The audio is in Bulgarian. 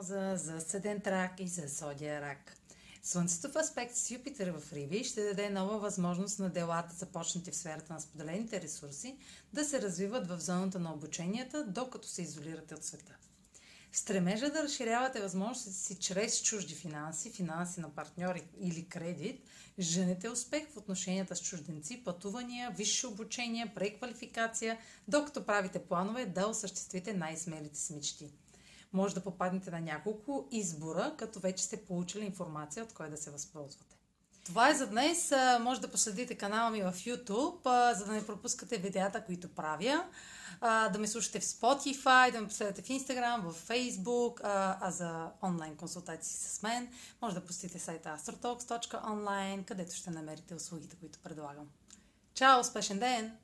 прогноза за Седен рак и за Зодия рак. Слънцето в аспект с Юпитер в Риби ще даде нова възможност на делата, започнати в сферата на споделените ресурси, да се развиват в зоната на обученията, докато се изолирате от света. В стремежа да разширявате възможностите си чрез чужди финанси, финанси на партньори или кредит, женете успех в отношенията с чужденци, пътувания, висше обучение, преквалификация, докато правите планове да осъществите най-смелите си мечти. Може да попаднете на няколко избора, като вече сте получили информация от кой да се възползвате. Това е за днес. Може да последите канала ми в YouTube, за да не пропускате видеята, които правя. Да ме слушате в Spotify, да ме последвате в Instagram, в Facebook, а за онлайн консултации с мен може да посетите сайта astrotalks.online, където ще намерите услугите, които предлагам. Чао! Успешен ден!